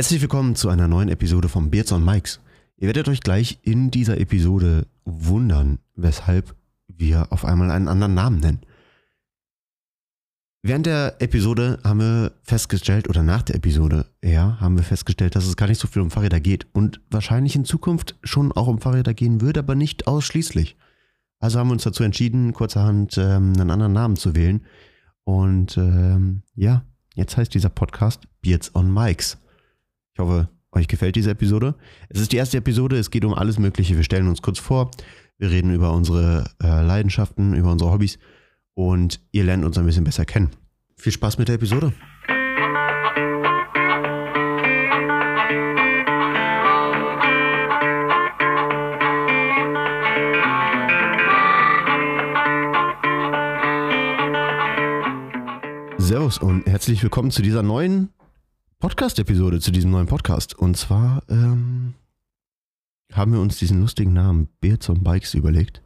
Herzlich willkommen zu einer neuen Episode von Beards on Mikes. Ihr werdet euch gleich in dieser Episode wundern, weshalb wir auf einmal einen anderen Namen nennen. Während der Episode haben wir festgestellt, oder nach der Episode eher, haben wir festgestellt, dass es gar nicht so viel um Fahrräder geht und wahrscheinlich in Zukunft schon auch um Fahrräder gehen wird, aber nicht ausschließlich. Also haben wir uns dazu entschieden, kurzerhand ähm, einen anderen Namen zu wählen. Und ähm, ja, jetzt heißt dieser Podcast Beards on Mikes. Ich hoffe, euch gefällt diese Episode. Es ist die erste Episode, es geht um alles Mögliche. Wir stellen uns kurz vor, wir reden über unsere äh, Leidenschaften, über unsere Hobbys und ihr lernt uns ein bisschen besser kennen. Viel Spaß mit der Episode. Servus und herzlich willkommen zu dieser neuen Podcast-Episode, zu diesem neuen Podcast. Und zwar ähm, haben wir uns diesen lustigen Namen Beards on Bikes überlegt,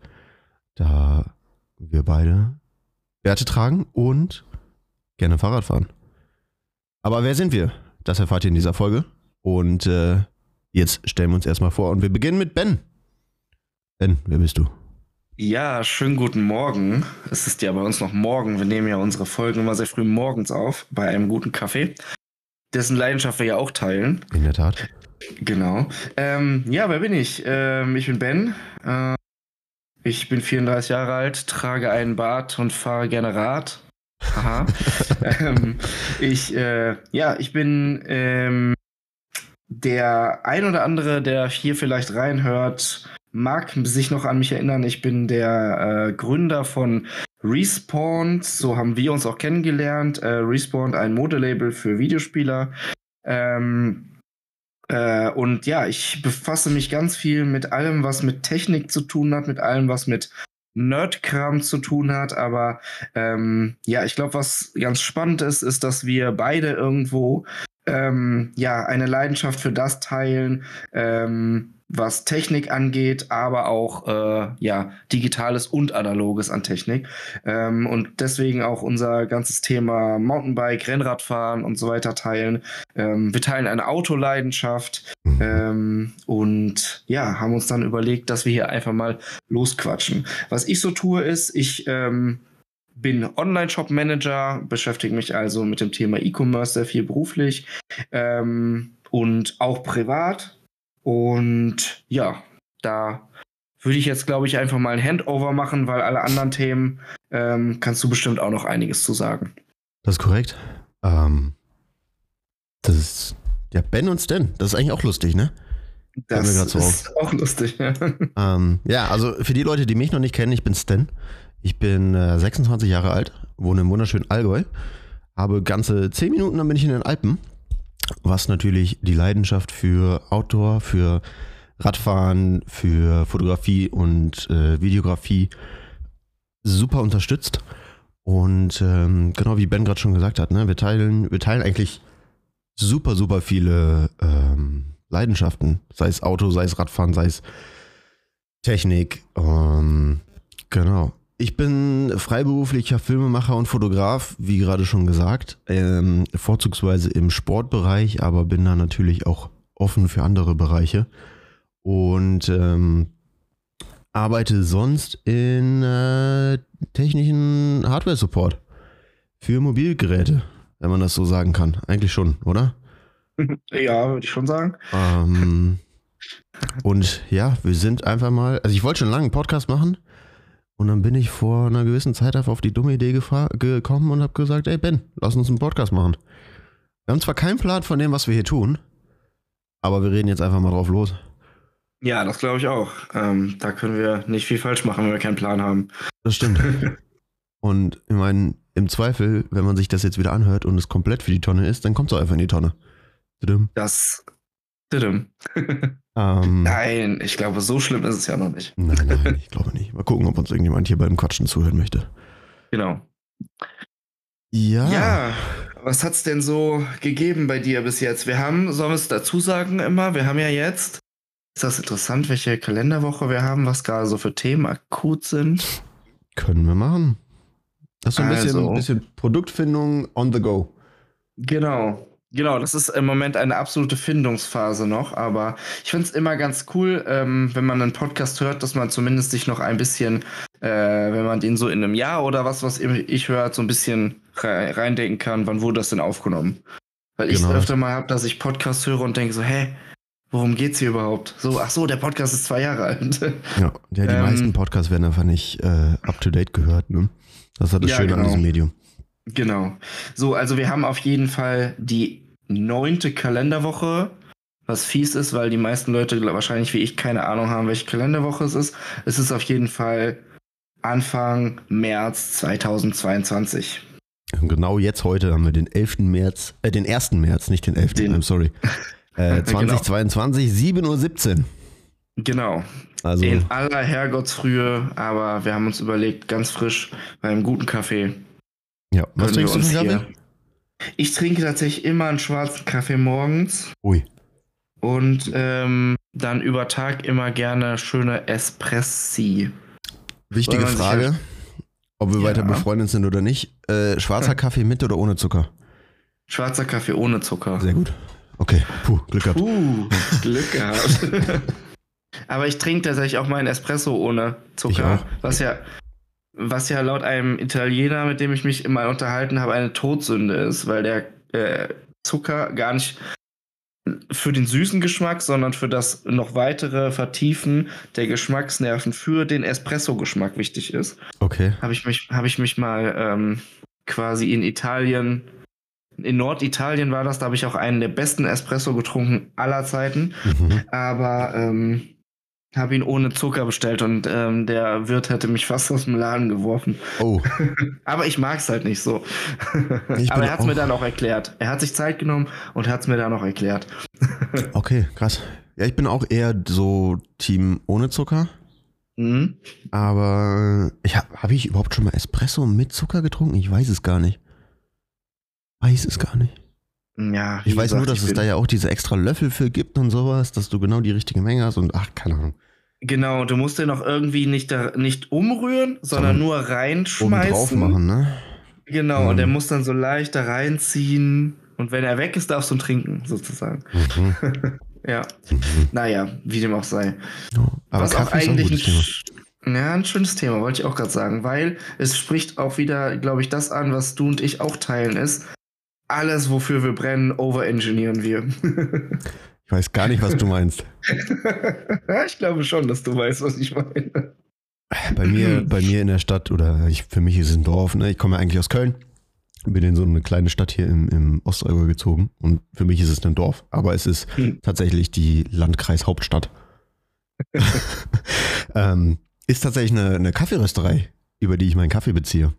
da wir beide Bärte tragen und gerne Fahrrad fahren. Aber wer sind wir? Das erfahrt ihr in dieser Folge. Und äh, jetzt stellen wir uns erstmal vor und wir beginnen mit Ben. Ben, wer bist du? Ja, schönen guten Morgen. Es ist ja bei uns noch morgen. Wir nehmen ja unsere Folgen immer sehr früh morgens auf, bei einem guten Kaffee, dessen Leidenschaft wir ja auch teilen. In der Tat. Genau. Ähm, ja, wer bin ich? Ähm, ich bin Ben. Äh, ich bin 34 Jahre alt, trage einen Bart und fahre gerne Rad. Haha. ähm, ich, äh, ja, ich bin ähm, der ein oder andere, der hier vielleicht reinhört, mag sich noch an mich erinnern. Ich bin der äh, Gründer von Respawn. So haben wir uns auch kennengelernt. Äh, Respawn, ein Modelabel für Videospieler. Ähm, äh, und ja, ich befasse mich ganz viel mit allem, was mit Technik zu tun hat, mit allem, was mit Nerdkram zu tun hat. Aber ähm, ja, ich glaube, was ganz spannend ist, ist, dass wir beide irgendwo ähm, ja eine Leidenschaft für das teilen, ähm, was Technik angeht, aber auch äh, ja digitales und analoges an Technik ähm, und deswegen auch unser ganzes Thema Mountainbike, Rennradfahren und so weiter teilen. Ähm, wir teilen eine Autoleidenschaft ähm, und ja haben uns dann überlegt, dass wir hier einfach mal losquatschen. Was ich so tue ist, ich ähm, bin Online-Shop-Manager, beschäftige mich also mit dem Thema E-Commerce sehr viel beruflich ähm, und auch privat. Und ja, da würde ich jetzt, glaube ich, einfach mal ein Handover machen, weil alle anderen Themen ähm, kannst du bestimmt auch noch einiges zu sagen. Das ist korrekt. Ähm, das ist ja Ben und Stan. Das ist eigentlich auch lustig, ne? Das so ist auf. auch lustig, ja. Ähm, ja, also für die Leute, die mich noch nicht kennen, ich bin Stan. Ich bin äh, 26 Jahre alt, wohne im wunderschönen Allgäu, habe ganze 10 Minuten, dann bin ich in den Alpen was natürlich die Leidenschaft für Outdoor, für Radfahren, für Fotografie und äh, Videografie super unterstützt. Und ähm, genau wie Ben gerade schon gesagt hat, ne, wir teilen, wir teilen eigentlich super, super viele ähm, Leidenschaften. Sei es Auto, sei es Radfahren, sei es Technik. Ähm, genau. Ich bin freiberuflicher Filmemacher und Fotograf, wie gerade schon gesagt, ähm, vorzugsweise im Sportbereich, aber bin da natürlich auch offen für andere Bereiche und ähm, arbeite sonst in äh, technischen Hardware-Support für Mobilgeräte, wenn man das so sagen kann. Eigentlich schon, oder? Ja, würde ich schon sagen. Ähm, und ja, wir sind einfach mal, also ich wollte schon lange einen Podcast machen. Und dann bin ich vor einer gewissen Zeit einfach auf die dumme Idee gekommen und habe gesagt, ey Ben, lass uns einen Podcast machen. Wir haben zwar keinen Plan von dem, was wir hier tun, aber wir reden jetzt einfach mal drauf los. Ja, das glaube ich auch. Ähm, da können wir nicht viel falsch machen, wenn wir keinen Plan haben. Das stimmt. und ich meine, im Zweifel, wenn man sich das jetzt wieder anhört und es komplett für die Tonne ist, dann kommt es auch einfach in die Tonne. Das ähm, nein, ich glaube, so schlimm ist es ja noch nicht. Nein, nein, ich glaube nicht. Mal gucken, ob uns irgendjemand hier beim Quatschen zuhören möchte. Genau. Ja. Ja, was hat es denn so gegeben bei dir bis jetzt? Wir haben, sollen wir es dazu sagen immer, wir haben ja jetzt, ist das interessant, welche Kalenderwoche wir haben, was gerade so für Themen akut sind? Können wir machen. Das ist so ein, also, bisschen, ein bisschen Produktfindung on the go. Genau. Genau, das ist im Moment eine absolute Findungsphase noch, aber ich finde es immer ganz cool, ähm, wenn man einen Podcast hört, dass man zumindest sich noch ein bisschen, äh, wenn man den so in einem Jahr oder was, was ich hört, so ein bisschen reindenken kann, wann wurde das denn aufgenommen? Weil ich genau. öfter mal habe, dass ich Podcast höre und denke so, hä, worum geht's hier überhaupt? So, ach so, der Podcast ist zwei Jahre alt. Ja, ja die ähm, meisten Podcasts werden einfach nicht äh, up to date gehört, ne? Das ist das ja, Schöne genau. an diesem Medium. Genau. So, also wir haben auf jeden Fall die neunte Kalenderwoche, was fies ist, weil die meisten Leute wahrscheinlich wie ich keine Ahnung haben, welche Kalenderwoche es ist. Es ist auf jeden Fall Anfang März 2022. Genau jetzt heute haben wir den 11. März, äh, den 1. März, nicht den 11. Den, I'm sorry. Äh, 2022, genau. 7.17 Uhr. Genau. Also. In aller Herrgottsfrühe, aber wir haben uns überlegt, ganz frisch, bei einem guten Kaffee. Ja, was trinkst du für Kaffee? Ich trinke tatsächlich immer einen schwarzen Kaffee morgens. Ui. Und ähm, dann über Tag immer gerne schöne Espressi. Wichtige Frage, halt, ob wir ja. weiter befreundet sind oder nicht. Äh, schwarzer ja. Kaffee mit oder ohne Zucker? Schwarzer Kaffee ohne Zucker. Sehr gut. Okay, puh, Glück gehabt. Puh, Glück gehabt. Aber ich trinke tatsächlich auch meinen Espresso ohne Zucker, was ja was ja laut einem Italiener, mit dem ich mich immer unterhalten habe, eine Todsünde ist, weil der äh, Zucker gar nicht für den süßen Geschmack, sondern für das noch weitere Vertiefen der Geschmacksnerven für den Espresso-Geschmack wichtig ist. Okay. Habe ich mich, habe ich mich mal ähm, quasi in Italien, in Norditalien war das, da habe ich auch einen der besten Espresso getrunken aller Zeiten. Mhm. Aber ähm, habe ihn ohne Zucker bestellt und ähm, der Wirt hätte mich fast aus dem Laden geworfen. Oh. Aber ich mag es halt nicht so. Aber er hat es mir dann auch erklärt. Er hat sich Zeit genommen und hat es mir dann auch erklärt. okay, krass. Ja, ich bin auch eher so Team ohne Zucker. Mhm. Aber ich habe hab ich überhaupt schon mal Espresso mit Zucker getrunken? Ich weiß es gar nicht. Weiß es gar nicht. Ja, ich weiß nur, dass es da ja auch diese extra Löffel für gibt und sowas, dass du genau die richtige Menge hast und ach, keine Ahnung. Genau, du musst den auch irgendwie nicht, da, nicht umrühren, sondern nur reinschmeißen. Drauf machen, ne? Genau, mhm. und der muss dann so leicht da reinziehen. Und wenn er weg ist, darfst du ihn trinken, sozusagen. Mhm. ja. Mhm. Naja, wie dem auch sei. Ja, aber Was Kaffee auch eigentlich ein, ein, ja, ein schönes Thema, wollte ich auch gerade sagen, weil es spricht auch wieder, glaube ich, das an, was du und ich auch teilen, ist, alles, wofür wir brennen, overengineeren wir. Ich weiß gar nicht, was du meinst. ich glaube schon, dass du weißt, was ich meine. Bei mir, bei mir in der Stadt, oder ich, für mich ist es ein Dorf, ne? ich komme ja eigentlich aus Köln, bin in so eine kleine Stadt hier im, im Ostallgäu gezogen und für mich ist es ein Dorf, aber es ist hm. tatsächlich die Landkreishauptstadt. ähm, ist tatsächlich eine, eine Kaffeerösterei, über die ich meinen Kaffee beziehe.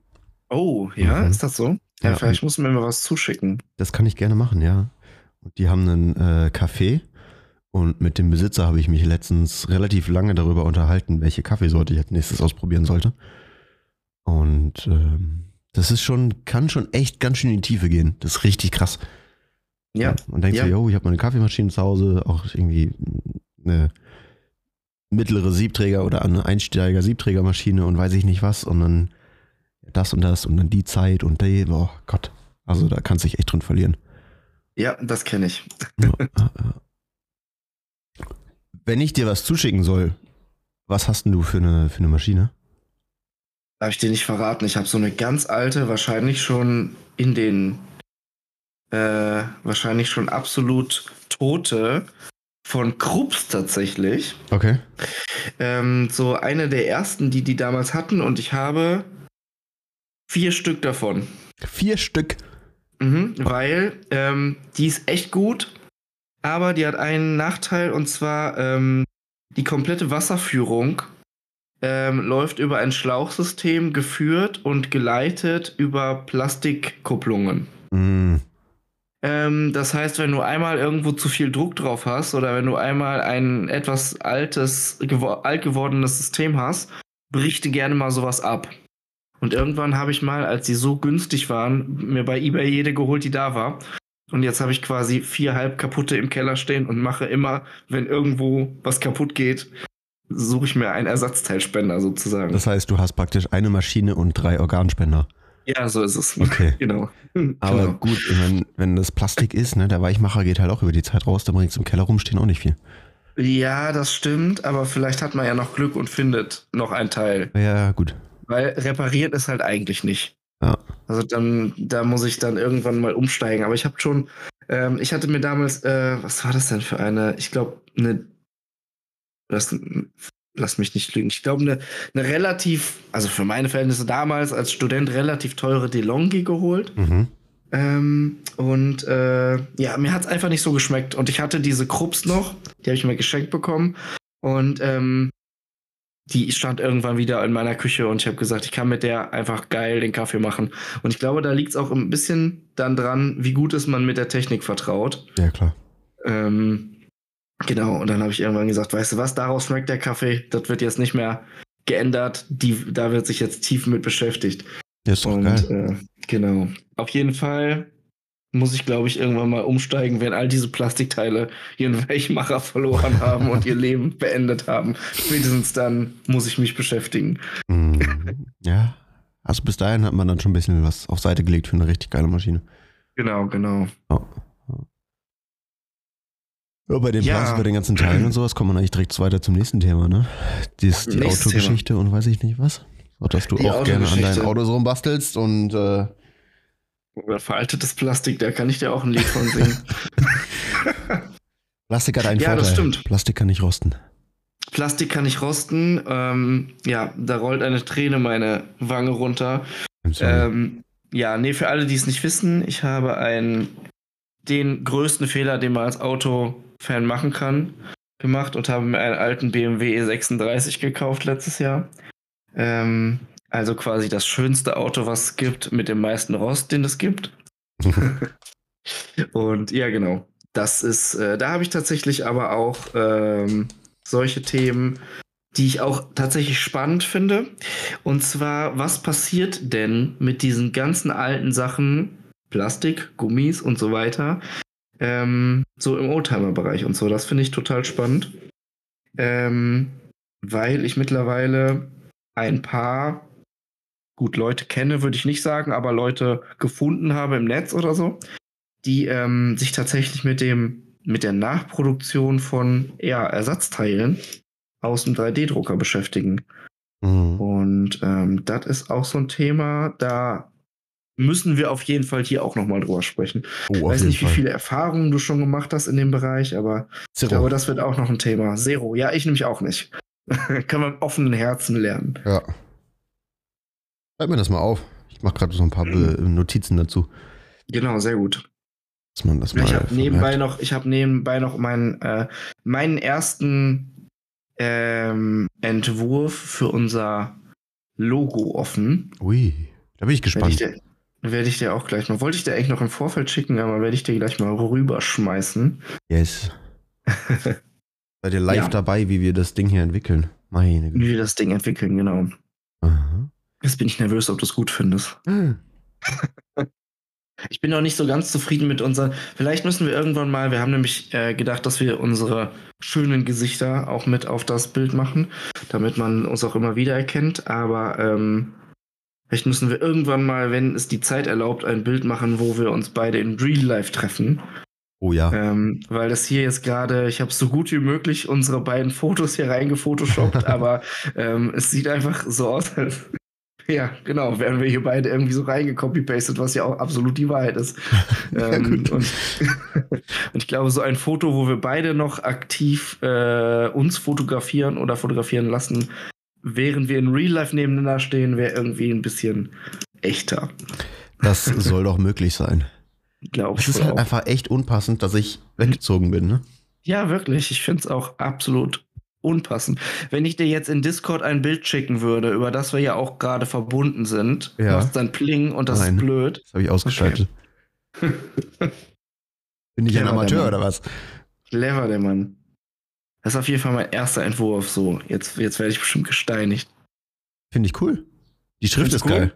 Oh, ja, mhm. ist das so? Ja, ja vielleicht muss man mir was zuschicken. Das kann ich gerne machen, ja. Und die haben einen äh, Café und mit dem Besitzer habe ich mich letztens relativ lange darüber unterhalten, welche Kaffeesorte ich als nächstes ausprobieren sollte. Und ähm, das ist schon, kann schon echt ganz schön in die Tiefe gehen. Das ist richtig krass. Ja. ja man denkt ja. so, yo, ich habe meine Kaffeemaschine zu Hause, auch irgendwie eine mittlere Siebträger oder eine Einsteiger-Siebträgermaschine und weiß ich nicht was. Und dann das und das und dann die Zeit und die, oh Gott. Also da kannst du dich echt drin verlieren. Ja, das kenne ich. Wenn ich dir was zuschicken soll, was hast denn du für eine, für eine Maschine? Darf ich dir nicht verraten. Ich habe so eine ganz alte, wahrscheinlich schon in den, äh, wahrscheinlich schon absolut tote von Krups tatsächlich. Okay. Ähm, so eine der ersten, die die damals hatten und ich habe vier Stück davon. Vier Stück? Mhm, weil ähm, die ist echt gut, aber die hat einen Nachteil und zwar ähm, die komplette Wasserführung ähm, läuft über ein Schlauchsystem geführt und geleitet über Plastikkupplungen. Ähm, das heißt, wenn du einmal irgendwo zu viel Druck drauf hast oder wenn du einmal ein etwas altes, alt gewordenes System hast, bricht gerne mal sowas ab. Und irgendwann habe ich mal, als die so günstig waren, mir bei eBay jede geholt, die da war. Und jetzt habe ich quasi vier halb kaputte im Keller stehen und mache immer, wenn irgendwo was kaputt geht, suche ich mir einen Ersatzteilspender sozusagen. Das heißt, du hast praktisch eine Maschine und drei Organspender. Ja, so ist es. Okay. Genau. Aber genau. gut, mein, wenn das Plastik ist, ne, der Weichmacher geht halt auch über die Zeit raus, da bringt es im Keller rumstehen auch nicht viel. Ja, das stimmt, aber vielleicht hat man ja noch Glück und findet noch ein Teil. Ja, gut. Weil repariert ist halt eigentlich nicht. Ja. Also dann, da muss ich dann irgendwann mal umsteigen. Aber ich habe schon, ähm, ich hatte mir damals, äh, was war das denn für eine, ich glaube, eine, lass, lass mich nicht lügen, ich glaube, eine, eine relativ, also für meine Verhältnisse damals als Student relativ teure DeLonghi geholt. Mhm. Ähm, und äh, ja, mir hat es einfach nicht so geschmeckt. Und ich hatte diese Krups noch, die habe ich mir geschenkt bekommen. Und ähm, die stand irgendwann wieder in meiner Küche und ich habe gesagt, ich kann mit der einfach geil den Kaffee machen. Und ich glaube, da liegt es auch ein bisschen dann dran, wie gut ist man mit der Technik vertraut. Ja, klar. Ähm, genau, und dann habe ich irgendwann gesagt, weißt du was, daraus schmeckt der Kaffee, das wird jetzt nicht mehr geändert, die, da wird sich jetzt tief mit beschäftigt. Ja, ist doch Und geil. äh, genau. Auf jeden Fall muss ich, glaube ich, irgendwann mal umsteigen, wenn all diese Plastikteile ihren Weichmacher verloren haben und ihr Leben beendet haben. Spätestens dann muss ich mich beschäftigen. Mhm. Ja. Also bis dahin hat man dann schon ein bisschen was auf Seite gelegt für eine richtig geile Maschine. Genau, genau. Ja, ja bei, den Ja. Plas- bei den ganzen Teilen und sowas kommt man eigentlich direkt weiter zum nächsten Thema, ne? Dies, die Nächstes Autogeschichte und weiß ich nicht was. So, dass du Die auch gerne an deinen Autos rumbastelst und äh, Oder veraltetes Plastik, da kann ich dir auch ein Lied von singen. Plastik hat einen Ja, Vorteil. das stimmt. Plastik kann nicht rosten. Plastik kann nicht rosten. Ähm, ja, da rollt eine Träne meine Wange runter. Ähm, ja, nee, für alle, die es nicht wissen, ich habe einen, den größten Fehler, den man als Autofan machen kann, gemacht und habe mir einen alten BMW E36 gekauft letztes Jahr. Ähm, also quasi das schönste Auto, was es gibt, mit dem meisten Rost, den es gibt. Und ja, genau. Das ist, äh, da habe ich tatsächlich aber auch ähm, solche Themen, die ich auch tatsächlich spannend finde. Und zwar, was passiert denn mit diesen ganzen alten Sachen, Plastik, Gummis und so weiter, ähm, so im Oldtimer-Bereich und so? Das finde ich total spannend. Ähm, weil ich mittlerweile ein paar, gut, Leute kenne, würde ich nicht sagen, aber Leute gefunden habe im Netz oder so, die ähm, sich tatsächlich mit dem, mit der Nachproduktion von ja, Ersatzteilen aus dem 3D-Drucker beschäftigen. Mhm. Und ähm, das ist auch so ein Thema, da müssen wir auf jeden Fall hier auch nochmal drüber sprechen. Oh, Ich weiß nicht, wie Fall. viele Erfahrungen du schon gemacht hast in dem Bereich, aber ich Zero. glaube, das wird auch noch ein Thema. Zero. Ja, ich nämlich auch nicht. Kann man mit offenen Herzen lernen. Ja. Schreib mir das mal auf. Ich mache gerade so ein paar Be Notizen dazu, Genau, sehr gut. dass man das mal. Ich habe nebenbei noch, ich habe nebenbei noch meinen, äh, meinen ersten ähm, Entwurf für unser Logo offen. Ui, da bin ich Werde ich, gespannt. dir, werde ich dir auch gleich mal. Wollte ich dir eigentlich noch im Vorfeld schicken, aber werde ich dir gleich mal rüberschmeißen. Yes. Seid ihr live Ja. dabei, wie wir das Ding hier entwickeln? Meine Wie Güte. wir das Ding entwickeln, genau. Aha. Jetzt bin ich nervös, ob du es gut findest. Hm. Ich bin noch nicht so ganz zufrieden mit unseren. Vielleicht müssen wir irgendwann mal, wir haben nämlich äh, gedacht, dass wir unsere schönen Gesichter auch mit auf das Bild machen, damit man uns auch immer wieder erkennt. Aber ähm, vielleicht müssen wir irgendwann mal, wenn es die Zeit erlaubt, ein Bild machen, wo wir uns beide in Real Life treffen. Oh ja. Ähm, weil das hier jetzt gerade, ich habe so gut wie möglich unsere beiden Fotos hier reingefotoshoppt, aber ähm, es sieht einfach so aus, als. Ja, genau, wären wir hier beide irgendwie so reingecopy-pastet, was ja auch absolut die Wahrheit ist. ähm, und, und ich glaube, so ein Foto, wo wir beide noch aktiv äh, uns fotografieren oder fotografieren lassen, während wir in Real Life nebeneinander stehen, wäre irgendwie ein bisschen echter. Das soll doch möglich sein. Glaube Es ich. ist wohl halt auch. einfach echt unpassend, dass ich weggezogen bin, ne? Ja, wirklich. Ich finde es auch absolut unpassend. Wenn ich dir jetzt in Discord ein Bild schicken würde, über das wir ja auch gerade verbunden sind, Ja. machst dann Pling und das Nein. ist blöd. Das habe ich ausgeschaltet. Bin ich ein Clever, Amateur der Mann. oder was? Clever, der Mann. Das ist auf jeden Fall mein erster Entwurf. So, jetzt, jetzt werde ich bestimmt gesteinigt. Finde ich cool. Die Schrift Findest ist cool? geil.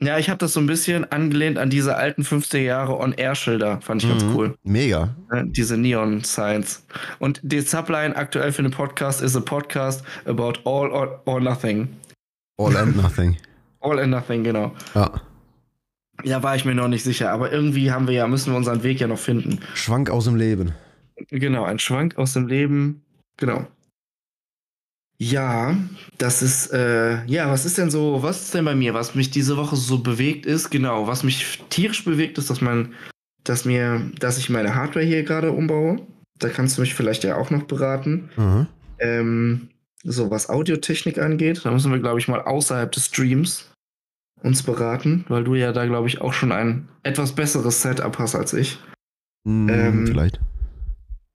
Ja, ich habe das so ein bisschen angelehnt an diese alten 50er Jahre On-Air-Schilder. Fand ich ganz Mhm. cool. Mega. Ne, Diese Neon-Signs. Und die Subline aktuell für den Podcast ist a podcast about all or, or nothing. All and nothing. All and Nothing, genau. Ja. Ja, war ich mir noch nicht sicher, aber irgendwie haben wir ja, müssen wir unseren Weg ja noch finden. Schwank aus dem Leben. Genau, ein Schwank aus dem Leben. Genau. Ja, das ist, äh, ja, was ist denn so, was ist denn bei mir, was mich diese Woche so bewegt ist? Genau, was mich tierisch bewegt ist, dass man, dass mir, dass ich meine Hardware hier gerade umbaue. Da kannst du mich vielleicht ja auch noch beraten. Mhm. Ähm, so was Audiotechnik angeht, da müssen wir, glaube ich, mal außerhalb des Streams uns beraten, weil du ja da, glaube ich, auch schon ein etwas besseres Setup hast als ich. Hm, Ähm, Vielleicht.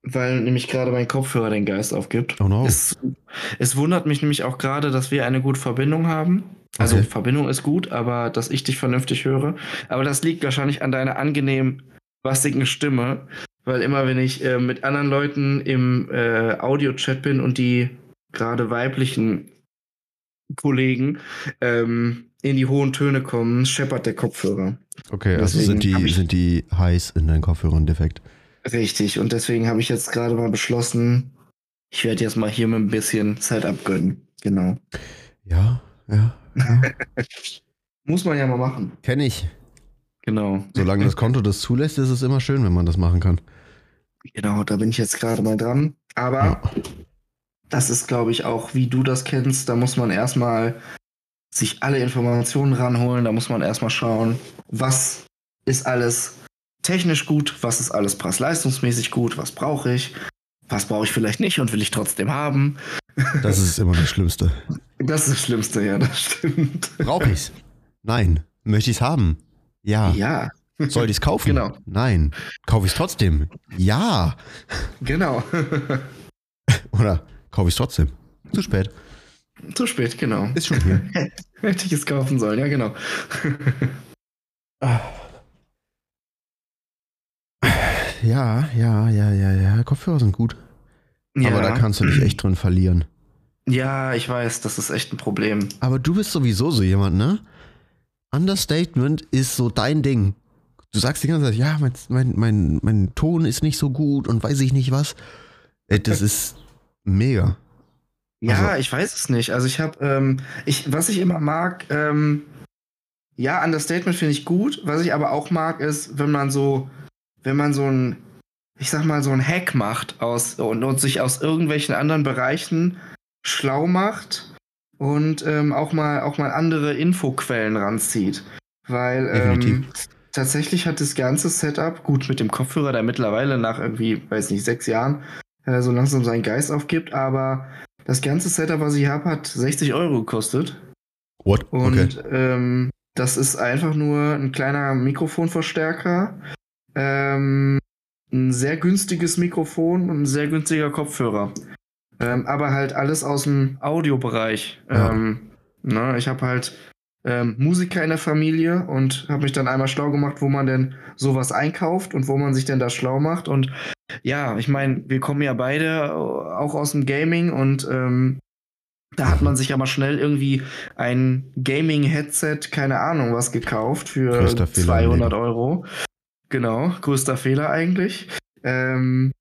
Weil nämlich gerade mein Kopfhörer den Geist aufgibt. Oh no. Es, es wundert mich nämlich auch gerade, dass wir eine gute Verbindung haben. Also Okay. Verbindung ist gut, aber dass ich dich vernünftig höre. Aber das liegt wahrscheinlich an deiner angenehm bassigen Stimme. Weil immer wenn ich äh, mit anderen Leuten im äh, Audio-Chat bin und die gerade weiblichen Kollegen ähm, in die hohen Töne kommen, scheppert der Kopfhörer. Okay, also deswegen sind die, sind die heiß in deinen Kopfhörern defekt. Richtig, und deswegen habe ich jetzt gerade mal beschlossen, ich werde jetzt mal hier mit ein bisschen Setup gönnen. Genau. Ja, ja. ja. Muss man ja mal machen. Kenn ich. Genau. Solange das Konto das zulässt, ist es immer schön, wenn man das machen kann. Genau, da bin ich jetzt gerade mal dran. Aber Ja. das ist, glaube ich, auch, wie du das kennst, da muss man erstmal sich alle Informationen ranholen. Da muss man erstmal schauen, was ist alles technisch gut, was ist alles preis-leistungsmäßig gut, was brauche ich, was brauche ich vielleicht nicht und will ich trotzdem haben. Das ist immer das Schlimmste. Das ist das Schlimmste, ja, das stimmt. Brauche ich's? Nein. Möchte ich's haben? Ja. Ja, Soll ich's kaufen? Genau. Nein. Kaufe ich's trotzdem? Ja. genau. Oder kaufe ich's trotzdem? Zu spät. Zu spät, genau. Ist schon hier. Hätte ich es kaufen sollen, ja, genau. Ja, ja, ja, ja, ja. Kopfhörer sind gut. Aber da kannst du dich echt drin verlieren. Ja, ich weiß, das ist echt ein Problem. Aber du bist sowieso so jemand, ne? Understatement ist so dein Ding. Du sagst die ganze Zeit, ja, mein, mein, mein, mein Ton ist nicht so gut und weiß ich nicht was. Das ist mega. Ja, Also- ich weiß es nicht. Also ich habe, ähm, ich, was ich immer mag, ähm, ja, Understatement finde ich gut. Was ich aber auch mag, ist, wenn man so, wenn man so ein, ich sag mal, so ein Hack macht aus und, und sich aus irgendwelchen anderen Bereichen schlau macht und ähm, auch mal auch mal andere Infoquellen ranzieht. Weil ähm, tatsächlich hat das ganze Setup, gut mit dem Kopfhörer, der mittlerweile nach irgendwie, weiß nicht, sechs Jahren äh, so langsam seinen Geist aufgibt, aber das ganze Setup, was ich habe, hat 60 Euro gekostet. What? Und ähm, das ist einfach nur ein kleiner Mikrofonverstärker, ähm, ein sehr günstiges Mikrofon und ein sehr günstiger Kopfhörer. Ähm, aber halt alles aus dem Audiobereich. Ja. Ähm, ne, ich habe halt ähm, Musiker in der Familie und habe mich dann einmal schlau gemacht, wo man denn sowas einkauft und wo man sich denn da schlau macht. Und ja, ich meine, wir kommen ja beide auch aus dem Gaming und ähm, da hat man sich ja mal schnell irgendwie ein Gaming-Headset, keine Ahnung was, gekauft für Größter Fehler im 200 Leben. Euro. Genau, größter Fehler eigentlich. Ähm,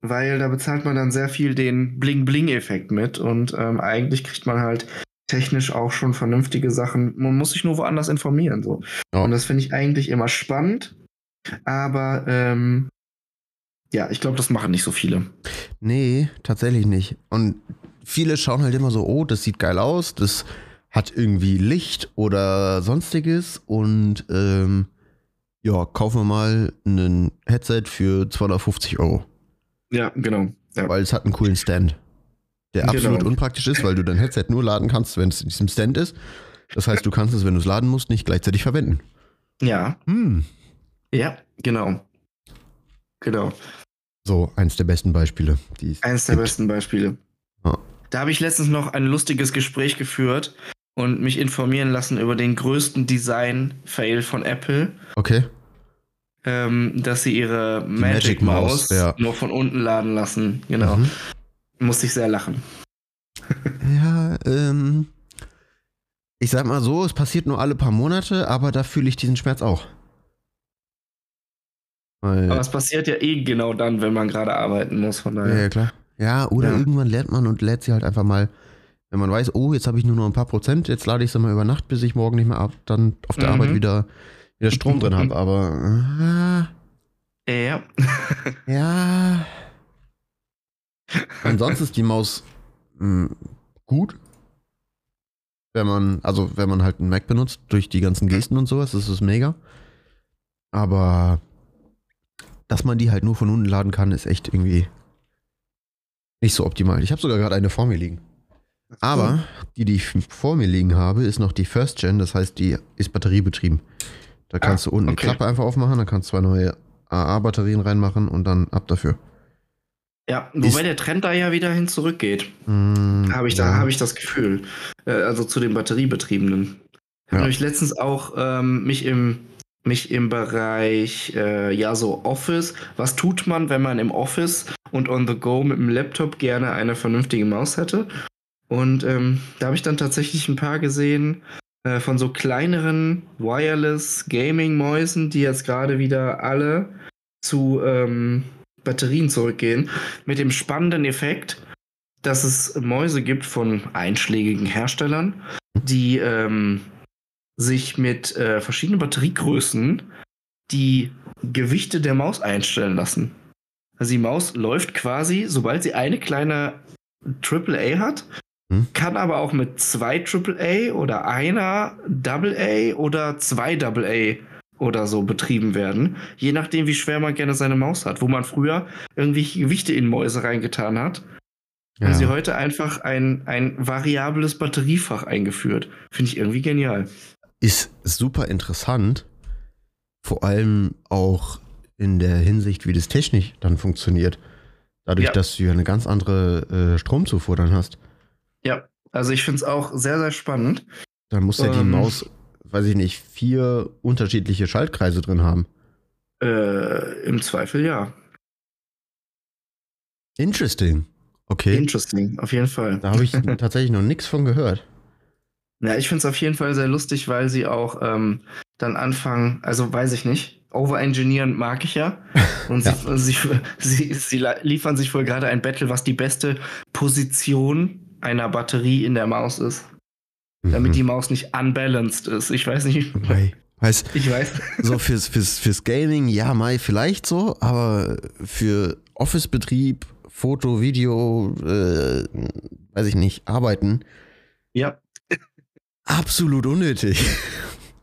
weil da bezahlt man dann sehr viel den Bling-Bling-Effekt mit und ähm, eigentlich kriegt man halt technisch auch schon vernünftige Sachen. Man muss sich nur woanders informieren. So. Ja. Und das finde ich eigentlich immer spannend. Aber ähm, ja, ich glaube, das machen nicht so viele. Nee, tatsächlich nicht. Und viele schauen halt immer so, oh, das sieht geil aus, das hat irgendwie Licht oder sonstiges und ähm, ja, kaufen wir mal ein Headset für 250 Euro, Ja, genau. Ja. weil es hat einen coolen Stand, der Genau. absolut unpraktisch ist, weil du dein Headset nur laden kannst, wenn es in diesem Stand ist. Das heißt, du kannst es, wenn du es laden musst, nicht gleichzeitig verwenden. ja, Hm. ja, genau. Genau. So, eins der besten Beispiele. Die es Eines der gibt. besten Beispiele. Ja. Da habe ich letztens noch ein lustiges Gespräch geführt und mich informieren lassen über den größten Design-Fail von Apple, Okay. ähm, dass sie ihre Magic Magic Mouse, ja. nur von unten laden lassen. Genau. Mhm. Musste ich sehr lachen. Ja, ähm. Ich sag mal so, es passiert nur alle paar Monate, aber da fühle ich diesen Schmerz auch. Weil, Aber es passiert ja eh genau dann, wenn man gerade arbeiten muss. Von ja, daher. ja, klar. Ja, oder Ja. irgendwann lernt man und lädt sie halt einfach mal Wenn man weiß, oh, jetzt habe ich nur noch ein paar Prozent, jetzt lade ich es mal über Nacht, bis ich morgen nicht mehr ab, dann auf der Mhm. Arbeit wieder, wieder Strom drin habe. Aber Ja. äh, ja. Ansonsten ist die Maus mh, gut. Wenn man, also wenn man halt einen Mac benutzt, durch die ganzen Gesten und sowas, das ist mega. Aber dass man die halt nur von unten laden kann, ist echt irgendwie nicht so optimal. Ich habe sogar gerade eine vor mir liegen. Aber die, die ich vor mir liegen habe, ist noch die First Gen, das heißt, die ist batteriebetrieben. Da kannst du unten okay. die Klappe einfach aufmachen, dann kannst du zwei neue AA-Batterien reinmachen und dann ab dafür. Ja, wobei Ist- der Trend da ja wieder hin zurückgeht. Mm, Habe ich, da, ja. habe ich das Gefühl. Äh, also zu den Batteriebetriebenen. Ich habe Ja. nämlich letztens auch ähm, mich im mich im Bereich, äh, ja, so Office. Was tut man, wenn man im Office und on the go mit dem Laptop gerne eine vernünftige Maus hätte? Und ähm, da habe ich dann tatsächlich ein paar gesehen äh, von so kleineren Wireless Gaming-Mäusen, die jetzt gerade wieder alle zu ähm, Batterien zurückgehen. Mit dem spannenden Effekt, dass es Mäuse gibt von einschlägigen Herstellern, die ähm, sich mit äh, verschiedenen Batteriegrößen die Gewichte der Maus einstellen lassen. Also die Maus läuft quasi, sobald sie eine kleine AAA hat, Hm. kann aber auch mit zwei AAA oder einer AA oder zwei AA oder so betrieben werden, je nachdem, wie schwer man gerne seine Maus hat. Wo man früher irgendwelche Gewichte in Mäuse reingetan hat, haben sie ja. heute einfach ein, ein variables Batteriefach eingeführt. Finde ich irgendwie genial. Ist super interessant. Vor allem auch in der Hinsicht, wie das technisch dann funktioniert. Dadurch, Ja. dass du ja eine ganz andere äh, Stromzufuhr dann hast. Ja, also ich finde es auch sehr, sehr spannend. Dann muss ja die Ähm. Maus, weiß ich nicht, vier unterschiedliche Schaltkreise drin haben. Äh, Im Zweifel ja. Interesting. Okay. Interesting, auf jeden Fall. da habe ich tatsächlich noch nichts von gehört. Ja, ich finde es auf jeden Fall sehr lustig, weil sie auch ähm, dann anfangen, also weiß ich nicht, overengineeren mag ich ja. Und Ja. Sie, sie, sie, liefern sich wohl gerade ein Battle, was die beste Position einer Batterie in der Maus ist. Damit Mhm. die Maus nicht unbalanced ist. Ich weiß nicht. Wobei, weiß, Ich weiß. so fürs, fürs, fürs Gaming, ja, Mai, vielleicht so, aber für Office-Betrieb, Foto, Video, äh, weiß ich nicht, arbeiten, Ja, absolut unnötig.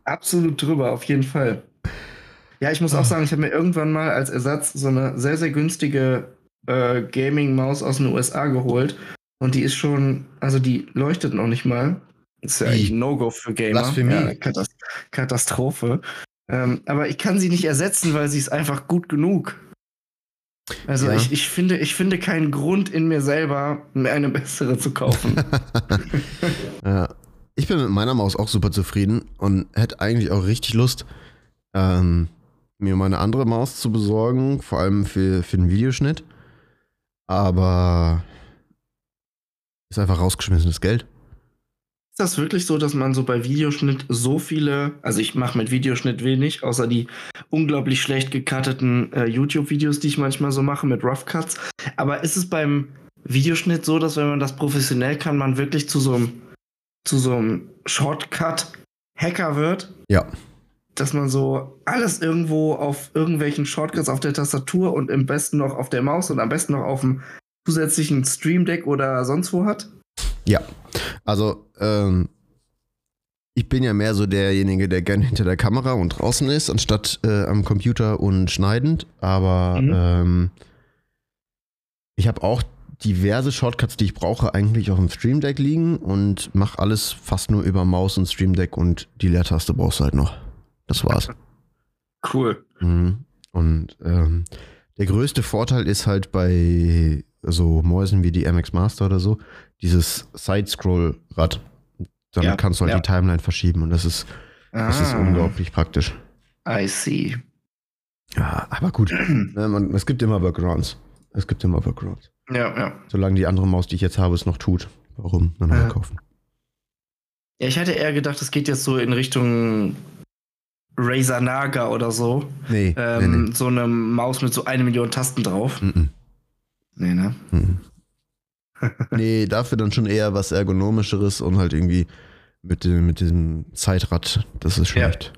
absolut drüber, auf jeden Fall. Ja, ich muss auch Ah. sagen, ich habe mir irgendwann mal als Ersatz so eine sehr, sehr günstige äh, Gaming-Maus aus den USA geholt. Und die ist schon, also die leuchtet noch nicht mal. ist ja Wie? eigentlich ein No-Go für Gamer. Blasphemie. Ja, Katast Katastrophe. Ähm, aber ich kann sie nicht ersetzen, weil sie ist einfach gut genug. Also Ja. ich, ich, finde, ich finde keinen Grund in mir selber, mir eine bessere zu kaufen. ja. Ich bin mit meiner Maus auch super zufrieden und hätte eigentlich auch richtig Lust, ähm, mir mal eine andere Maus zu besorgen, vor allem für, für den Videoschnitt. Aber ist einfach rausgeschmissenes Geld. Ist das wirklich so, dass man so bei Videoschnitt so viele, also ich mache mit Videoschnitt wenig, außer die unglaublich schlecht gecutteten äh, YouTube-Videos, die ich manchmal so mache mit Rough Cuts. Aber ist es beim Videoschnitt so, dass wenn man das professionell kann, man wirklich zu so einem zu so einem Shortcut-Hacker wird? Ja. Dass man so alles irgendwo auf irgendwelchen Shortcuts auf der Tastatur und im besten noch auf der Maus und am besten noch auf dem zusätzlichen Stream Deck oder sonst wo hat? Ja. Also, ähm, ich bin ja mehr so derjenige, der gern hinter der Kamera und draußen ist, anstatt äh, am Computer und schneidend. Aber Mhm. ähm, ich habe auch diverse Shortcuts, die ich brauche, eigentlich auf dem Stream Deck liegen und mache alles fast nur über Maus und Stream Deck und die Leertaste brauchst du halt noch. Das war's. Cool. Mhm. Und ähm, der größte Vorteil ist halt bei so Mäusen wie die MX Master oder so, dieses Side-Scroll-Rad. Damit Ja, kannst du halt ja. die Timeline verschieben und das ist, das ist Ah, unglaublich praktisch. I see. Ja, aber gut. ne, man, es gibt immer Workarounds. Es gibt immer Workarounds. Ja, ja. Solange die andere Maus, die ich jetzt habe, es noch tut. Warum? Dann Ja. ja. kaufen. Ja, ich hatte eher gedacht, es geht jetzt so in Richtung Razer Naga oder so. Nee, Ähm, nee, So eine Maus mit so eine Million Tasten drauf. nee. Mm Nee, ne? Mm nee, dafür dann schon eher was Ergonomischeres und halt irgendwie mit dem, mit diesem Zeitrad. Das ist schlecht.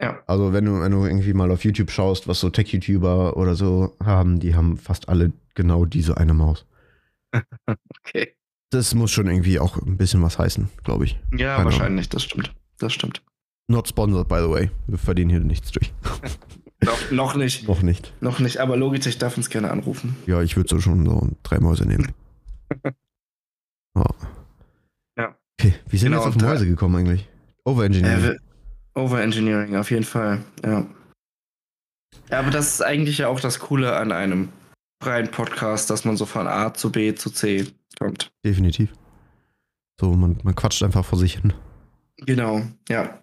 Ja. ja. Also wenn du, wenn du irgendwie mal auf YouTube schaust, was so Tech-YouTuber oder so haben, die haben fast alle genau diese eine Maus. okay. Das muss schon irgendwie auch ein bisschen was heißen, glaube ich. Ja, Keine wahrscheinlich, Ahnung. das stimmt. Das stimmt. Not sponsored, by the way. Wir verdienen hier nichts durch. noch, noch nicht. noch nicht. Noch nicht, aber Logitech darf uns gerne anrufen. Ja, ich würde so schon so drei Mäuse nehmen. oh. Ja. Okay, wie sind genau, wir jetzt auf Mäuse gekommen eigentlich? Overengineering. Äh, Overengineering, auf jeden Fall, ja. Ja, aber das ist eigentlich ja auch das Coole an einem freien Podcast, dass man so von A zu B zu C kommt. Definitiv. So, man, man quatscht einfach vor sich hin. Genau, ja.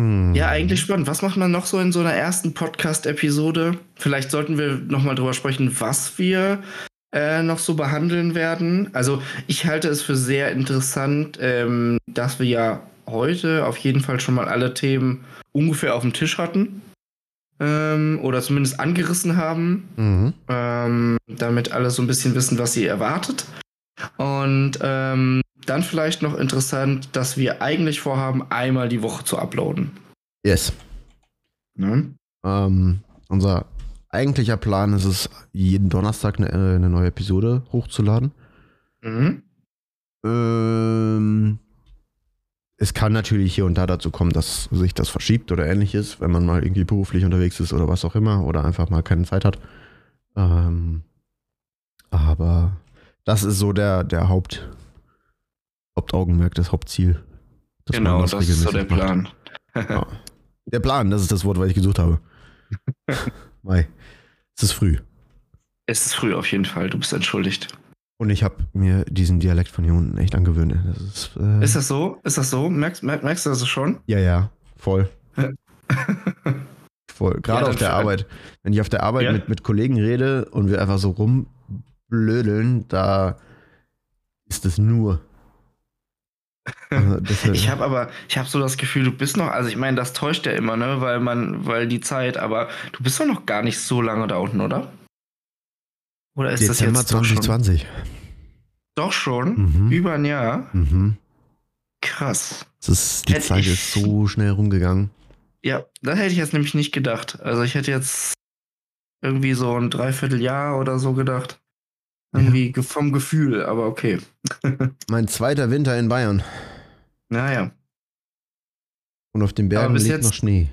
Mm. Ja, eigentlich spannend. Was macht man noch so in so einer ersten Podcast-Episode? Vielleicht sollten wir nochmal drüber sprechen, was wir äh, noch so behandeln werden. Also, ich halte es für sehr interessant, ähm, dass wir ja heute auf jeden Fall schon mal alle Themen ungefähr auf dem Tisch hatten. Ähm, oder zumindest angerissen haben, mhm. ähm, damit alle so ein bisschen wissen, was sie erwartet. Und ähm, dann vielleicht noch interessant, dass wir eigentlich vorhaben, einmal die Woche zu uploaden. Yes. Ne? Ähm, unser eigentlicher Plan ist es, jeden Donnerstag eine, äh, eine neue Episode hochzuladen. Mhm. Ähm, es kann natürlich hier und da dazu kommen, dass sich das verschiebt oder ähnliches, wenn man mal irgendwie beruflich unterwegs ist oder was auch immer oder einfach mal keine Zeit hat. Ähm, aber das ist so der, der Haupt, Hauptaugenmerk, das Hauptziel. Genau, das, das ist so der Plan. ja. Der Plan, das ist das Wort, was ich gesucht habe. Mai. Es ist früh. Es ist früh auf jeden Fall, du bist entschuldigt. Und ich habe mir diesen Dialekt von hier unten echt angewöhnt. Das ist, äh ist, das so? Ist das so? Merkst, merkst du das schon? Ja, ja, voll. voll. Gerade ja, auf der Arbeit. Wenn ich auf der Arbeit ja? mit, mit Kollegen rede und wir einfach so rumblödeln, da ist es nur also ich habe aber, ich habe so das Gefühl, du bist noch, also ich meine, das täuscht ja immer, ne, weil man, weil die Zeit, aber du bist doch noch gar nicht so lange da unten, oder? Oder ist Dezember das jetzt 2020? Doch schon? Doch schon? Mhm. Über ein Jahr? Mhm. Krass. Ist, die hätte Zeit ich, ist so schnell rumgegangen. Ja, das hätte ich jetzt nämlich nicht gedacht. Also ich hätte jetzt irgendwie so ein Dreivierteljahr oder so gedacht. Irgendwie ja. vom Gefühl, aber okay. mein zweiter Winter in Bayern. Naja. Und auf den Bergen liegt jetzt, noch Schnee.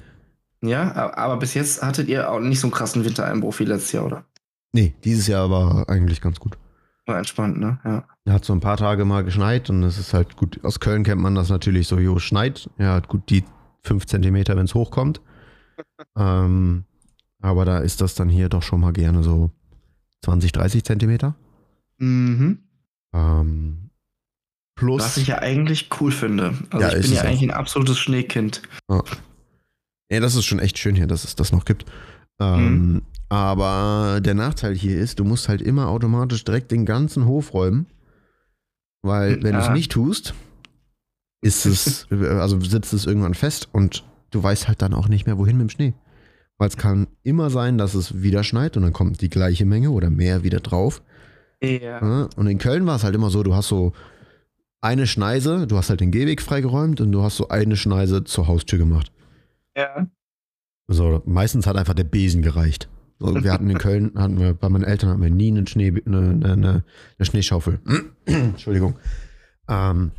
Ja, aber bis jetzt hattet ihr auch nicht so einen krassen Wintereinbruch wie letztes Jahr, oder? Nee, dieses Jahr war eigentlich ganz gut. War entspannt, ne? Ja. Hat so ein paar Tage mal geschneit und es ist halt gut. Aus Köln kennt man das natürlich so, jo, schneit. Ja, gut die 5 Zentimeter, wenn es hochkommt. ähm, aber da ist das dann hier doch schon mal gerne so 20, 30 Zentimeter. Mhm. Ähm, plus. Was ich ja eigentlich cool finde. Also ja, ich bin ja eigentlich ein absolutes Schneekind. Ja. ja, das ist schon echt schön hier, dass es das noch gibt. Ähm, mhm. Aber der Nachteil hier ist, du musst halt immer automatisch direkt den ganzen Hof räumen. Weil, wenn ja. du es nicht tust, ist es, also sitzt es irgendwann fest und du weißt halt dann auch nicht mehr, wohin mit dem Schnee. Weil es kann immer sein, dass es wieder schneit und dann kommt die gleiche Menge oder mehr wieder drauf. Ja. Und in Köln war es halt immer so, du hast so eine Schneise, du hast halt den Gehweg freigeräumt und du hast so eine Schneise zur Haustür gemacht. Ja. So, meistens hat einfach der Besen gereicht. So, wir hatten in Köln, hatten wir, bei meinen Eltern hatten wir nie eine, Schnee, eine, eine, eine Schneeschaufel. Entschuldigung. Ähm,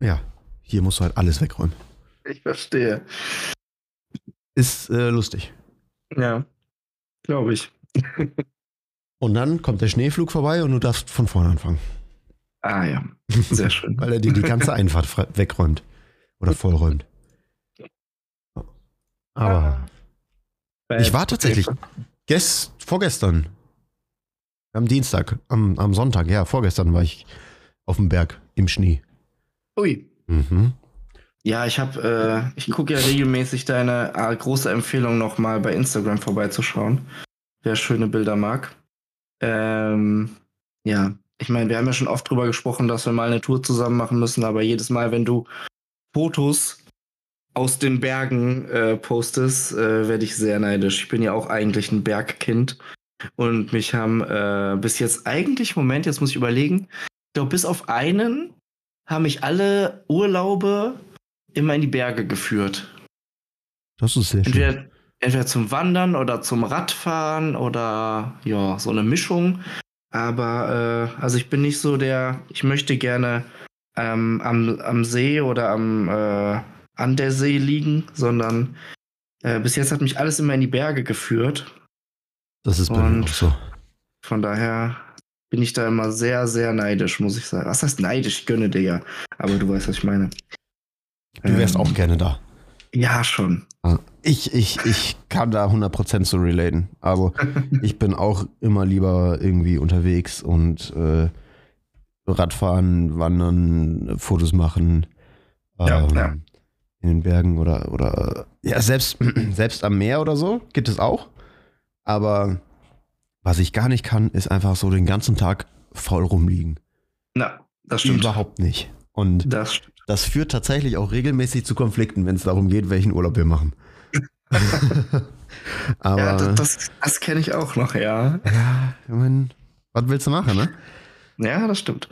ja, hier musst du halt alles wegräumen. Ich verstehe. Ist äh, lustig. Ja, glaube ich. Und dann kommt der Schneeflug vorbei und du darfst von vorne anfangen. Ah ja, sehr schön. Weil er dir die ganze Einfahrt wegräumt. Oder vollräumt. Aber ah. ich war tatsächlich gest, vorgestern, am Dienstag, am, am Sonntag, ja, vorgestern war ich auf dem Berg im Schnee. Ui. Mhm. Ja, ich habe, äh, ich gucke ja regelmäßig deine äh, große Empfehlung nochmal bei Instagram vorbeizuschauen. Wer schöne Bilder mag. Ähm, ja, ich meine, wir haben ja schon oft drüber gesprochen, dass wir mal eine Tour zusammen machen müssen, aber jedes Mal, wenn du Fotos aus den Bergen äh, postest, äh, werde ich sehr neidisch. Ich bin ja auch eigentlich ein Bergkind. Und mich haben äh, bis jetzt eigentlich, Moment, jetzt muss ich überlegen, ich glaube, bis auf einen haben mich alle Urlaube immer in die Berge geführt. Das ist sehr schön. Entweder, entweder zum Wandern oder zum Radfahren oder ja, so eine Mischung. Aber äh, also ich bin nicht so der, ich möchte gerne ähm, am, am See oder am äh, an der See liegen, sondern äh, bis jetzt hat mich alles immer in die Berge geführt. Das ist bei mir Und- auch so. Von daher bin ich da immer sehr, sehr neidisch, muss ich sagen. Was heißt neidisch? Ich gönne dir ja. Aber du weißt, was ich meine. Du wärst Ähm, auch gerne da. Ja, schon. Ich, ich, ich kann da 100% so relaten. Aber ich bin auch immer lieber irgendwie unterwegs und äh, Radfahren, Wandern, Fotos machen. Ja, ähm, ja. In den Bergen oder, oder ja, selbst, selbst am Meer oder so gibt es auch. Aber was ich gar nicht kann, ist einfach so den ganzen Tag faul rumliegen. Na, das stimmt. Überhaupt nicht. Und Das das führt tatsächlich auch regelmäßig zu Konflikten, wenn es darum geht, welchen Urlaub wir machen. Aber Ja, das, das, das kenne ich auch noch, ja. ja, ich mein, was willst du machen, ne? Ja, das stimmt.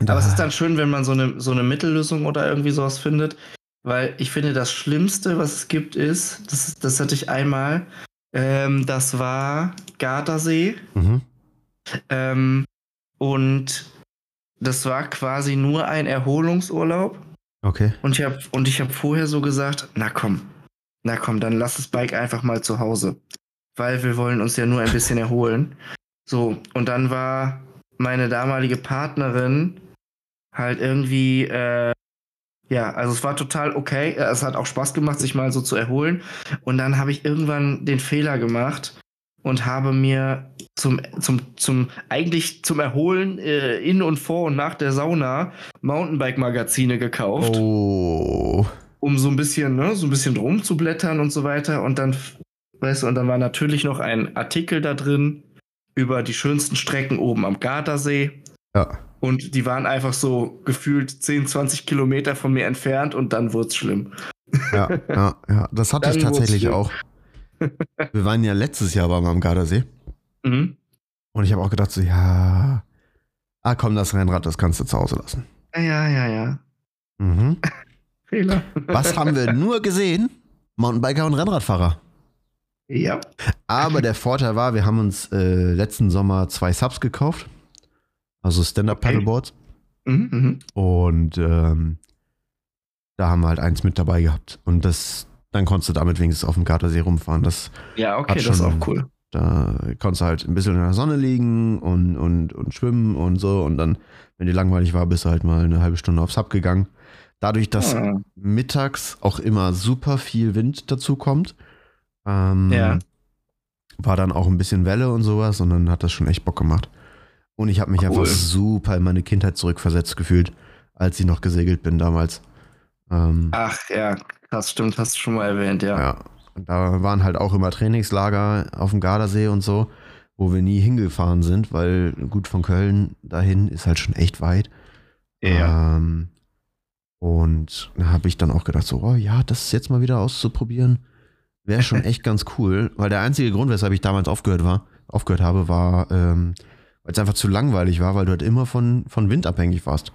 Aber es ist dann schön, wenn man so eine, so eine Mittellösung oder irgendwie sowas findet. Weil ich finde, das Schlimmste, was es gibt, ist, das, das hatte ich einmal, ähm, das war Gardasee. Mhm. Ähm, und das war quasi nur ein Erholungsurlaub. Okay. Und ich habe und ich habe vorher so gesagt, na komm, na komm, dann lass das Bike einfach mal zu Hause, weil wir wollen uns ja nur ein bisschen erholen. So und dann war meine damalige Partnerin halt irgendwie äh, ja, also es war total okay. Es hat auch Spaß gemacht, sich mal so zu erholen. Und dann habe ich irgendwann den Fehler gemacht und habe mir zum, zum, zum, eigentlich zum Erholen äh, in und vor und nach der Sauna Mountainbike-Magazine gekauft, Oh. um so ein bisschen, ne, so ein bisschen drum zu blättern und so weiter. Und dann, weißt du, und dann war natürlich noch ein Artikel da drin über die schönsten Strecken oben am Gardasee. Ja. Und die waren einfach so gefühlt 10, 20 Kilometer von mir entfernt und dann wurde es schlimm. Ja, ja, ja. Das hatte ich tatsächlich auch. Wir waren ja letztes Jahr beim am Gardasee Mhm. und ich habe auch gedacht so, ja, ah komm, das Rennrad, das kannst du zu Hause lassen. Ja, ja, ja. Mhm. Fehler. Was haben wir nur gesehen? Mountainbiker und Rennradfahrer. Ja. Aber der Vorteil war, wir haben uns äh, letzten Sommer zwei Subs gekauft. Also Stand-Up-Paddleboards. Mhm, mhm. Und ähm, da haben wir halt eins mit dabei gehabt. Und das, dann konntest du damit wenigstens auf dem Gardasee rumfahren. Das, Ja, okay, Hat das ist schon- auch cool. da konntest du halt ein bisschen in der Sonne liegen und, und, und schwimmen und so. Und dann, wenn dir langweilig war, bist du halt mal eine halbe Stunde aufs Sub gegangen. Dadurch, dass Ah, mittags auch immer super viel Wind dazu kommt, ähm, Ja. war dann auch ein bisschen Welle und sowas und dann hat das schon echt Bock gemacht. Und ich habe mich Cool. einfach super in meine Kindheit zurückversetzt gefühlt, als ich noch gesegelt bin damals. Ähm, Ach ja, das stimmt, hast du schon mal erwähnt, ja. ja. Und da waren halt auch immer Trainingslager auf dem Gardasee und so, wo wir nie hingefahren sind, weil gut von Köln dahin ist halt schon echt weit. Ja. Ähm, und da habe ich dann auch gedacht, so, oh ja, das jetzt mal wieder auszuprobieren, wäre schon echt ganz cool. Weil der einzige Grund, weshalb ich damals aufgehört war, aufgehört habe, war, ähm, weil es einfach zu langweilig war, weil du halt immer von, von Wind abhängig warst.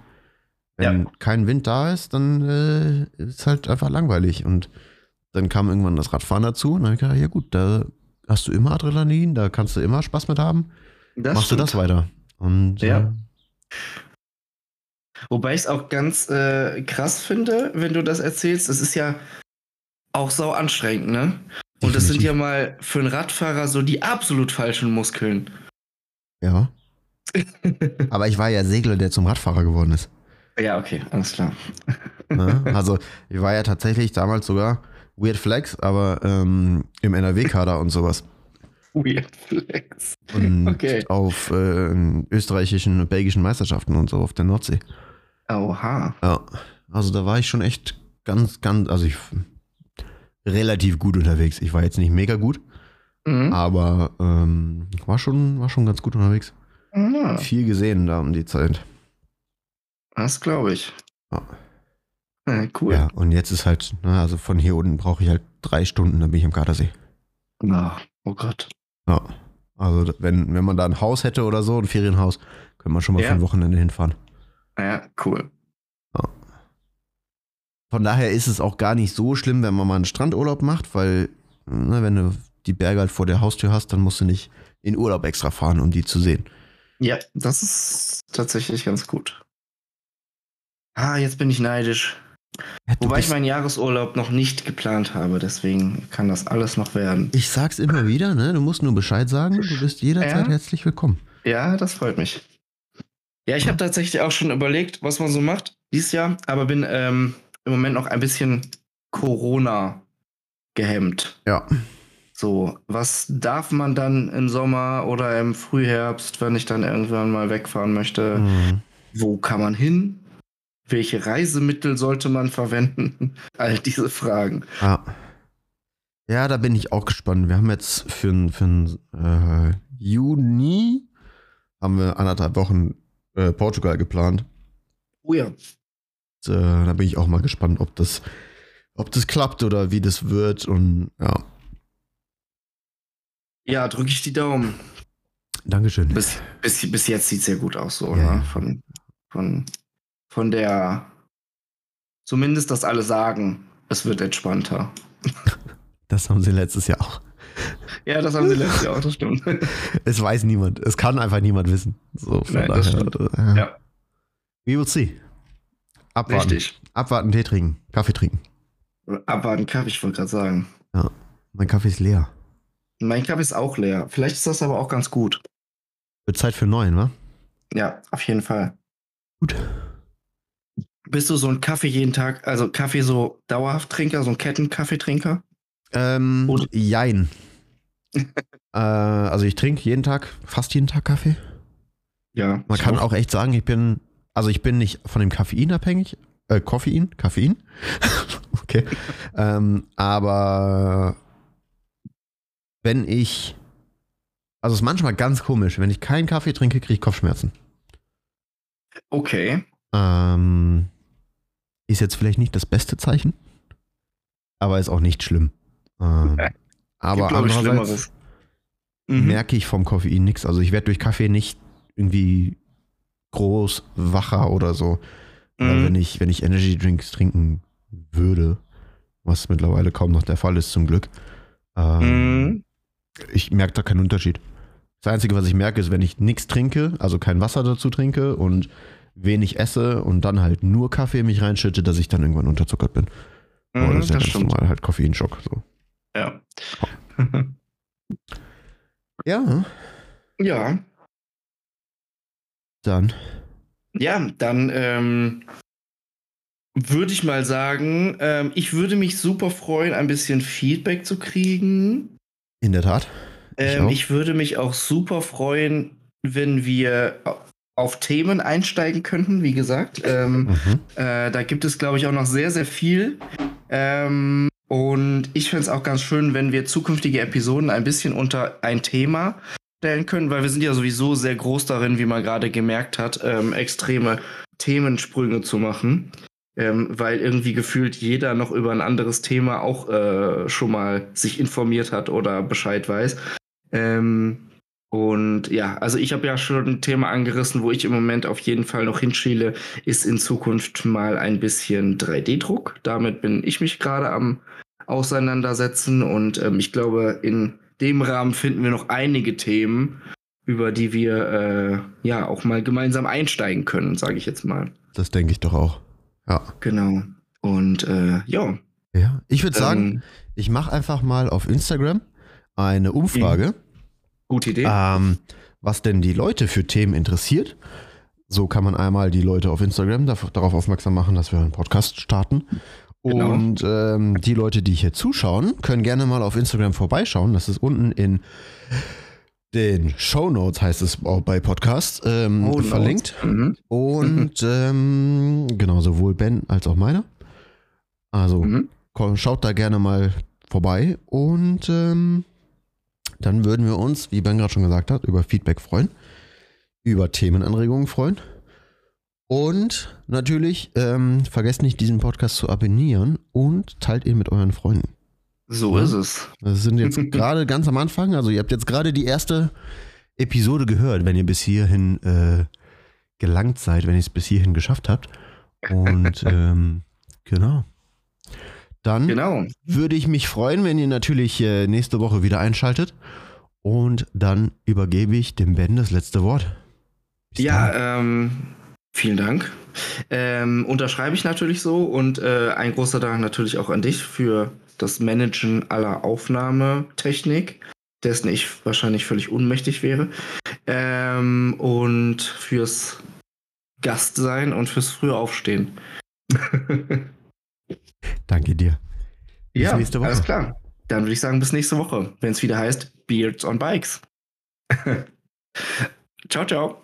Wenn Ja. kein Wind da ist, dann äh, ist halt einfach langweilig. Und dann kam irgendwann das Radfahren dazu und dann hab ich gedacht, ja gut, da hast du immer Adrenalin, da kannst du immer Spaß mit haben. Das Machst stimmt. du das weiter. Und Ja. äh, Wobei ich es auch ganz äh, krass finde, wenn du das erzählst. Es ist ja auch sau anstrengend, ne? Und das sind ja mal für einen Radfahrer so die absolut falschen Muskeln. ja. Aber ich war ja Segler, der zum Radfahrer geworden ist. Ja, okay, alles klar. Ne? Also ich war ja tatsächlich damals sogar Weird Flex, aber ähm, im NRW-Kader und sowas. Weird Flex. Und Okay. auf äh, österreichischen und belgischen Meisterschaften und so auf der Nordsee. Oha. Ja, also da war ich schon echt ganz, ganz, also ich relativ gut unterwegs. Ich war jetzt nicht mega gut, Mhm. aber ähm, war schon, war schon ganz gut unterwegs. Ah, Viel gesehen da um die Zeit. Das glaube ich. Ja. Ja, cool. Ja, und jetzt ist halt, na, also von hier unten brauche ich halt drei Stunden, dann bin ich am Gardasee. Na, oh Gott. Ja. Also wenn, wenn man da ein Haus hätte oder so, ein Ferienhaus, könnte man schon mal Ja. für ein Wochenende hinfahren. Ja, cool. Von daher ist es auch gar nicht so schlimm, wenn man mal einen Strandurlaub macht, weil, ne, wenn du die Berge halt vor der Haustür hast, dann musst du nicht in Urlaub extra fahren, um die zu sehen. Ja, das ist tatsächlich ganz gut. Ah, jetzt bin ich neidisch. Ja, Wobei ich meinen Jahresurlaub noch nicht geplant habe, deswegen kann das alles noch werden. ich sag's immer wieder, ne? Du musst nur Bescheid sagen, du bist jederzeit Ja. herzlich willkommen. Ja, das freut mich. Ja, ich habe tatsächlich auch schon überlegt, was man so macht dieses Jahr, aber bin ähm, im Moment noch ein bisschen Corona gehemmt. Ja. So, was darf man dann im Sommer oder im Frühherbst, wenn ich dann irgendwann mal wegfahren möchte? Mhm. Wo kann man hin? Welche Reisemittel sollte man verwenden? All diese Fragen. Ja. Ja, da bin ich auch gespannt. Wir haben jetzt für, n- für n, äh, Juni haben wir anderthalb Wochen äh, Portugal geplant. Oh ja. Und, äh, da bin ich auch mal gespannt, ob das, ob das klappt oder wie das wird. Und ja, Ja, drücke ich die Daumen. Dankeschön. Bis, bis, bis jetzt sieht es sehr gut aus, so, Ja. ne? Von, von, von der. Zumindest, dass alle sagen, es wird entspannter. Das haben sie letztes Jahr auch. Ja, das haben sie letztes Jahr auch, das stimmt. Es weiß niemand. Es kann einfach niemand wissen. So, von Nein, das daher, äh, Ja. We will see. Abwarten. Richtig. Abwarten, Tee trinken, Kaffee trinken. Abwarten Kaffee, ich wollte gerade sagen. Mein Kaffee ist leer. Mein Kaffee ist auch leer. Vielleicht ist das aber auch ganz gut. Wird Zeit für einen neuen, wa? Ja, auf jeden Fall. Gut. Bist du so ein Kaffee jeden Tag, also Kaffee so dauerhaft Trinker, so ein Kettenkaffeetrinker? Ähm, Und- jein. äh, also ich trinke jeden Tag, fast jeden Tag Kaffee. Ja. Man kann auch echt sagen, ich bin, also ich bin nicht von dem Koffein abhängig. Äh, Koffein? Koffein? okay. ähm, aber wenn ich, also es ist manchmal ganz komisch, wenn ich keinen Kaffee trinke, kriege ich Kopfschmerzen. Okay. Ähm, ist jetzt vielleicht nicht das beste Zeichen, aber ist auch nicht schlimm. Ähm, Ja, aber andererseits. Mhm. merke ich vom Koffein nichts. Also ich werde durch Kaffee nicht irgendwie groß wacher oder so. Mhm. wenn ich, wenn ich Energy Drinks trinken würde, was mittlerweile kaum noch der Fall ist zum Glück, ähm, Mhm. ich merke da keinen Unterschied. Das Einzige, was ich merke, ist, wenn ich nichts trinke, also kein Wasser dazu trinke und wenig esse und dann halt nur Kaffee mich reinschütte, dass ich dann irgendwann unterzuckert bin. Mhm, das ist ja das ganz stimmt. normal, halt Koffeinschock. So. Ja. Ja, ja. dann. Ja, dann ähm, würde ich mal sagen, ähm, ich würde mich super freuen, ein bisschen Feedback zu kriegen. In der Tat. Ich Ähm, ich würde mich auch super freuen, wenn wir auf Themen einsteigen könnten, wie gesagt. Ähm, Mhm. äh, da gibt es, glaube ich, auch noch sehr, sehr viel. Ähm, und ich fände es auch ganz schön, wenn wir zukünftige Episoden ein bisschen unter ein Thema stellen können, weil wir sind ja sowieso sehr groß darin, wie man gerade gemerkt hat, ähm, extreme Themensprünge zu machen. Ähm, weil irgendwie gefühlt jeder noch über ein anderes Thema auch äh, schon mal sich informiert hat oder Bescheid weiß. Ähm, und ja, also ich habe ja schon ein Thema angerissen, wo ich im Moment auf jeden Fall noch hinschiele, ist in Zukunft mal ein bisschen 3D-Druck. Damit bin ich mich gerade am Auseinandersetzen und ähm, ich glaube, in dem Rahmen finden wir noch einige Themen, über die wir äh, ja auch mal gemeinsam einsteigen können, sage ich jetzt mal. Das denke ich doch auch. Ja. Genau. Und äh, ja. ja. Ich würde sagen, ähm, ich mache einfach mal auf Instagram eine Umfrage, gute Idee. ähm, was denn die Leute für Themen interessiert. So kann man einmal die Leute auf Instagram darauf aufmerksam machen, dass wir einen Podcast starten. Genau. Und ähm, die Leute, die hier zuschauen, können gerne mal auf Instagram vorbeischauen. Das ist unten in den Show Notes, heißt es auch bei Podcasts, ähm, Oh, verlinkt. Mhm. Und ähm, genau, sowohl Ben als auch meiner. Also Mhm. komm, schaut da gerne mal vorbei und ähm, dann würden wir uns, wie Ben gerade schon gesagt hat, über Feedback freuen, über Themenanregungen freuen. Und natürlich ähm, vergesst nicht, diesen Podcast zu abonnieren und teilt ihn mit euren Freunden. So ja? ist es. Wir sind jetzt gerade ganz am Anfang. Also ihr habt jetzt gerade die erste Episode gehört, wenn ihr bis hierhin äh, gelangt seid, wenn ihr es bis hierhin geschafft habt. Und ähm, genau. Dann genau. würde ich mich freuen, wenn ihr natürlich äh, nächste Woche wieder einschaltet. Und dann übergebe ich dem Ben das letzte Wort. Bis ja, ähm, vielen Dank. Ähm, unterschreibe ich natürlich so und äh, ein großer Dank natürlich auch an dich für das Managen aller Aufnahmetechnik, dessen ich wahrscheinlich völlig unmächtig wäre. Ähm, und fürs Gastsein und fürs frühe Aufstehen. Danke dir. Bis ja, nächste Woche. alles klar. Dann würde ich sagen, bis nächste Woche, wenn es wieder heißt Beards on Bikes. ciao, ciao.